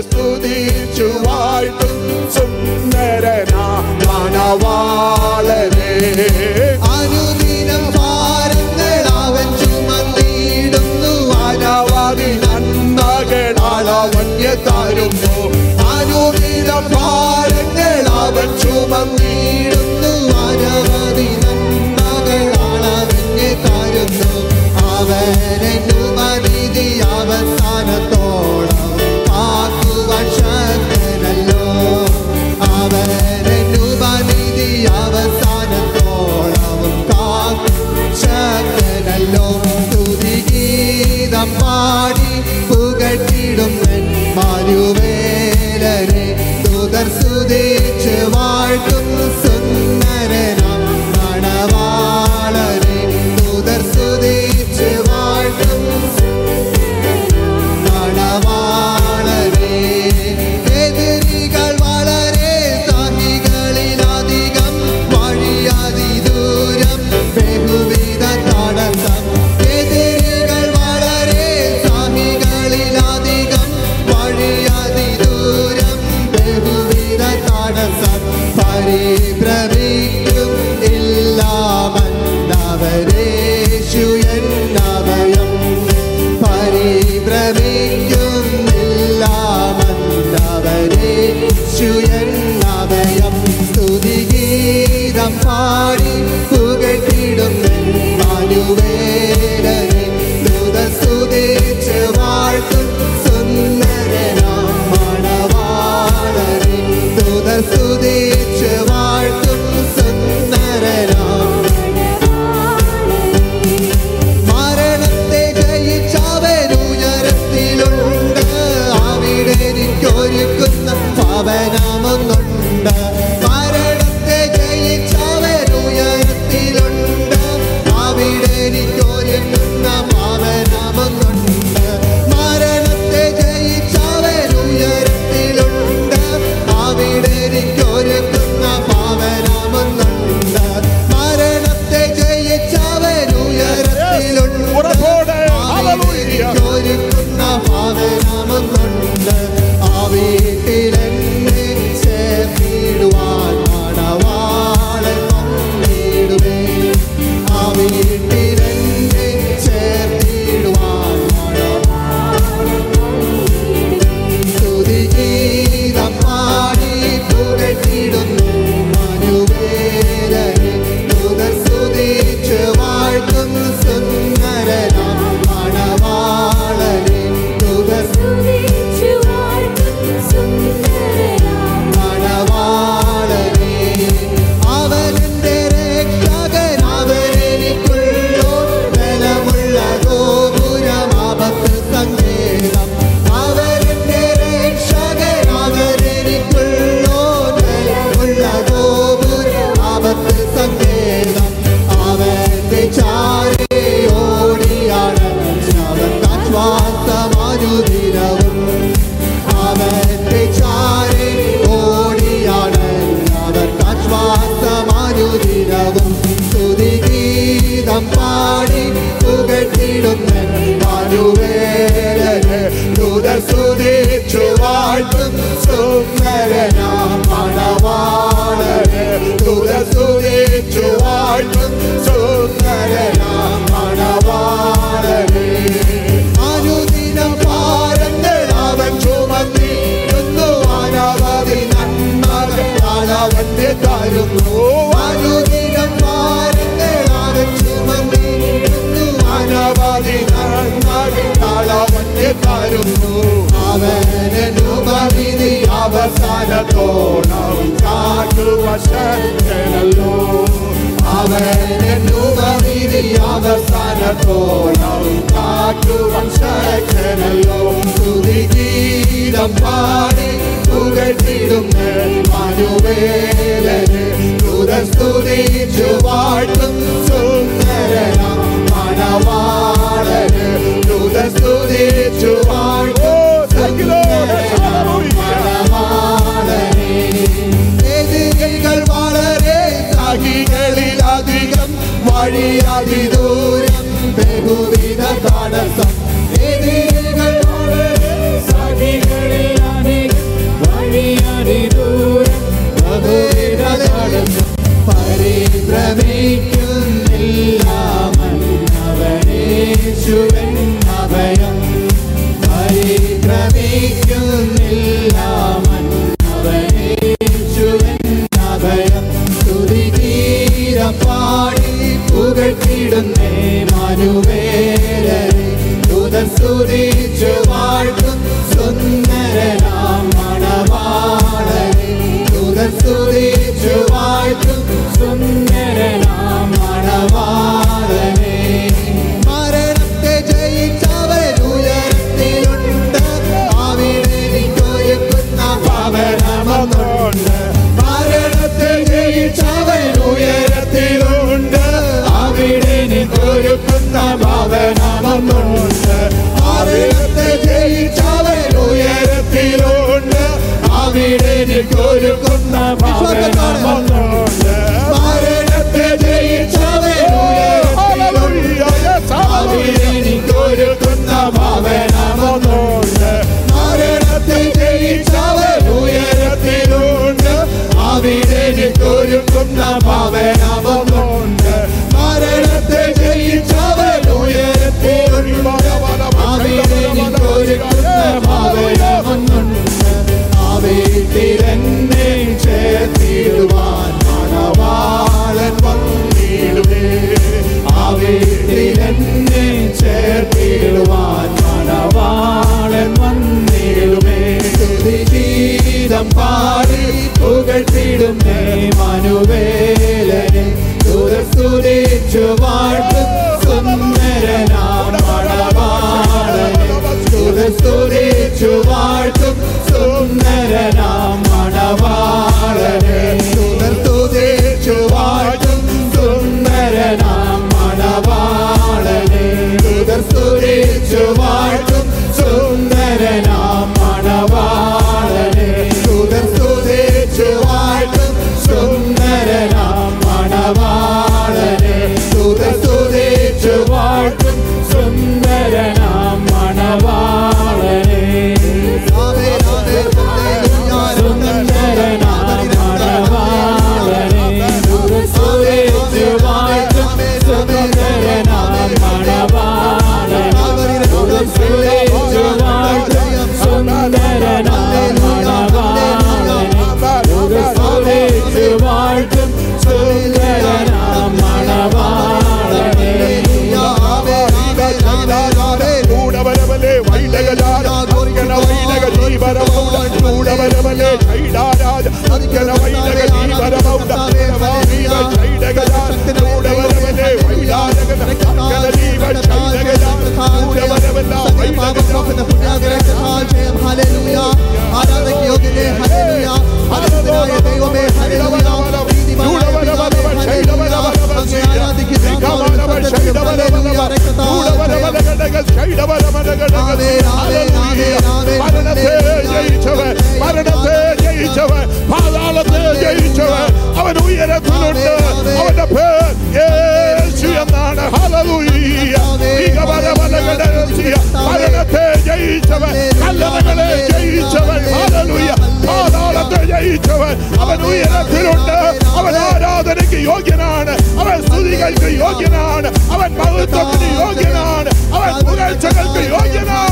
സ്തുതിച്ചു വാഴ്ത്തും സുന്ദരനാ മണവാളനെ rápido I'm all that el que yo llenan, avent mal toc ni yo llenan, avent poder el que yo llenan.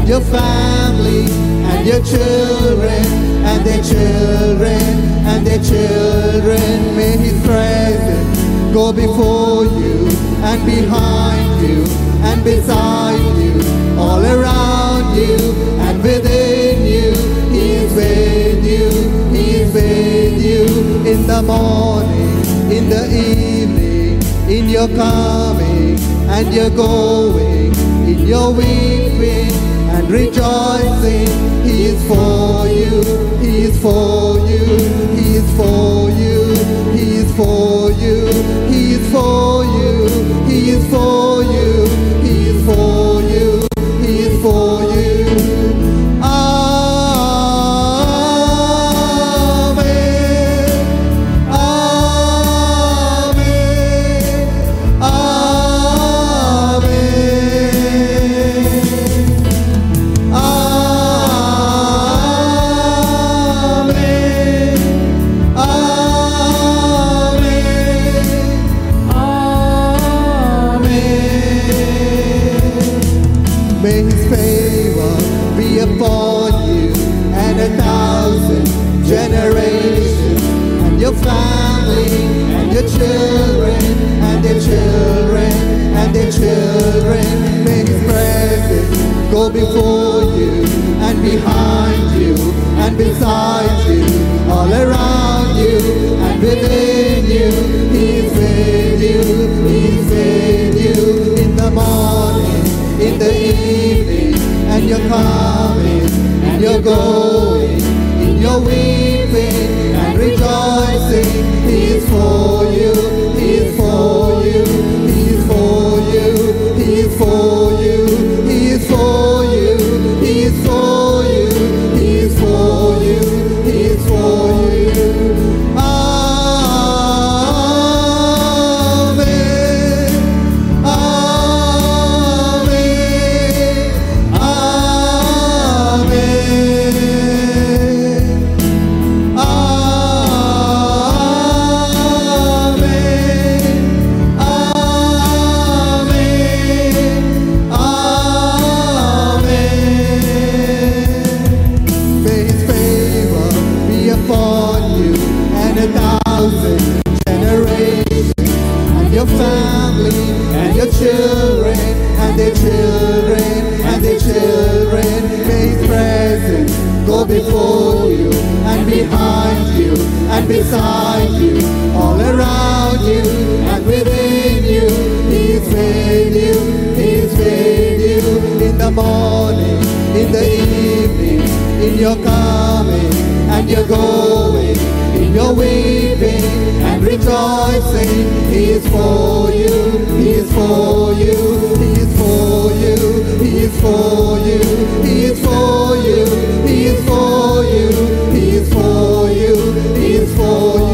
and your family and your children and their children and their children. May his presence go before you and behind you and beside you, all around you and within you. He is with you, he is with you in the morning, in the evening, in your coming and your going, in your weeping and rejoicing. He is for you, He is for you, He is for you, He is for you, He is for you, He is for you. going in your weeping and rejoicing. He is for you, He is for you, He is for you, He is for you, He is for you, He is for you, He is for you, He is for you.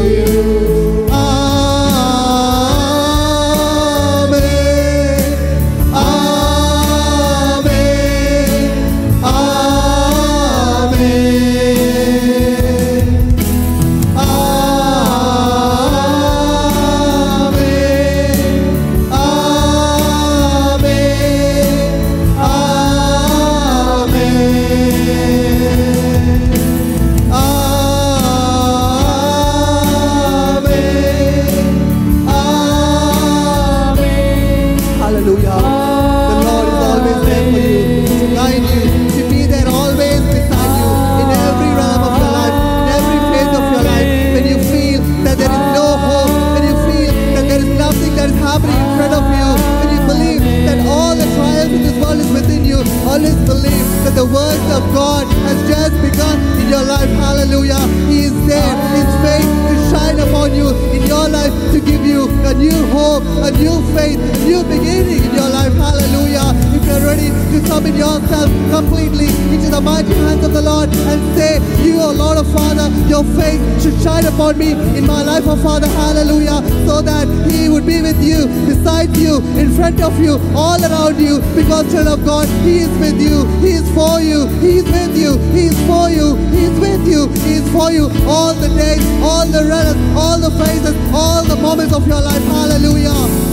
front of you, all around you, because child of God, He is with you, He is for you, He is with you, He is for you, He is with you, He is for you all the days, all the runners, all the phases, all the moments of your life. Hallelujah.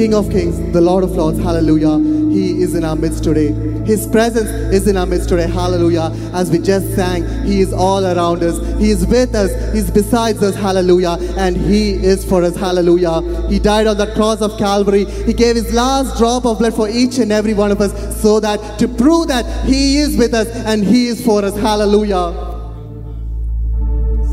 King of Kings, the Lord of Lords. Hallelujah. He is in our midst today. His presence is in our midst today. Hallelujah. As we just sang, He is all around us. He is with us. He's beside us. Hallelujah. And He is for us. Hallelujah. He died on the cross of Calvary. He gave His last drop of blood for each and every one of us so that to prove that He is with us and He is for us. Hallelujah.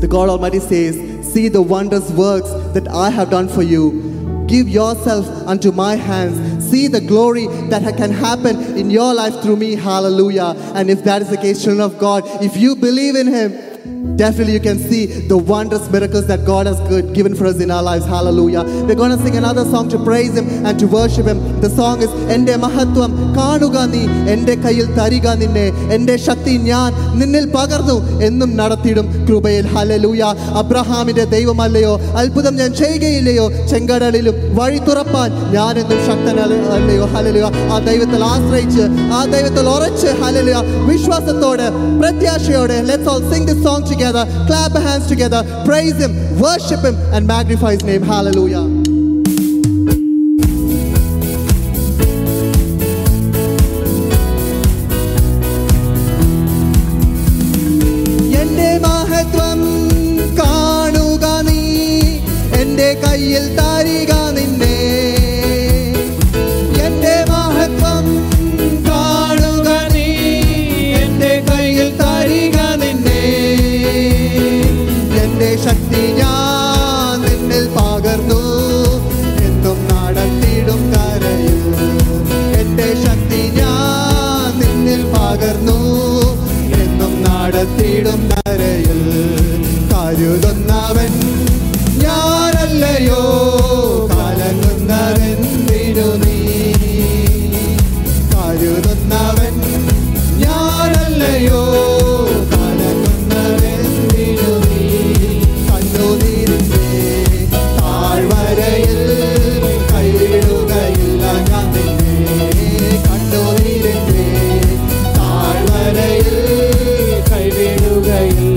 The God Almighty says, See the wondrous works that I have done for you Give yourself unto my hands. See the glory that can happen in your life through me. Hallelujah. And if that is the case, children of God, if you believe in Him, definitely you can see the wondrous miracles that God has good, given for us in our lives. Hallelujah. We're going to sing another song to praise Him and to worship Him. The song is Ende Mahatwam കാണുക നീ എൻ്റെ കയ്യിൽ തരിക നിന്നെ എൻ്റെ ശക്തി ഞാൻ നിന്നിൽ പകർന്നു എന്നും നടത്തിയിടും കൃപയിൽ ഹലലൂയ അബ്രഹാമിന്റെ ദൈവമല്ലയോ അത്ഭുതം ഞാൻ ചെയ്യുകയില്ലയോ ചെങ്കടലിലും വഴി തുറപ്പാൻ ഞാൻ എന്നും ശക്തനല്ലയോ ഹലലുയ ആ ദൈവത്തിൽ ആശ്രയിച്ച് ആ ദൈവത്തിൽ ഉറച്ച് ഹലലുയ വിശ്വാസത്തോടെ പ്രത്യാശയോടെ let's all Singh this song together clap our hands together praise him worship him and magnify his name. Hallelujah today.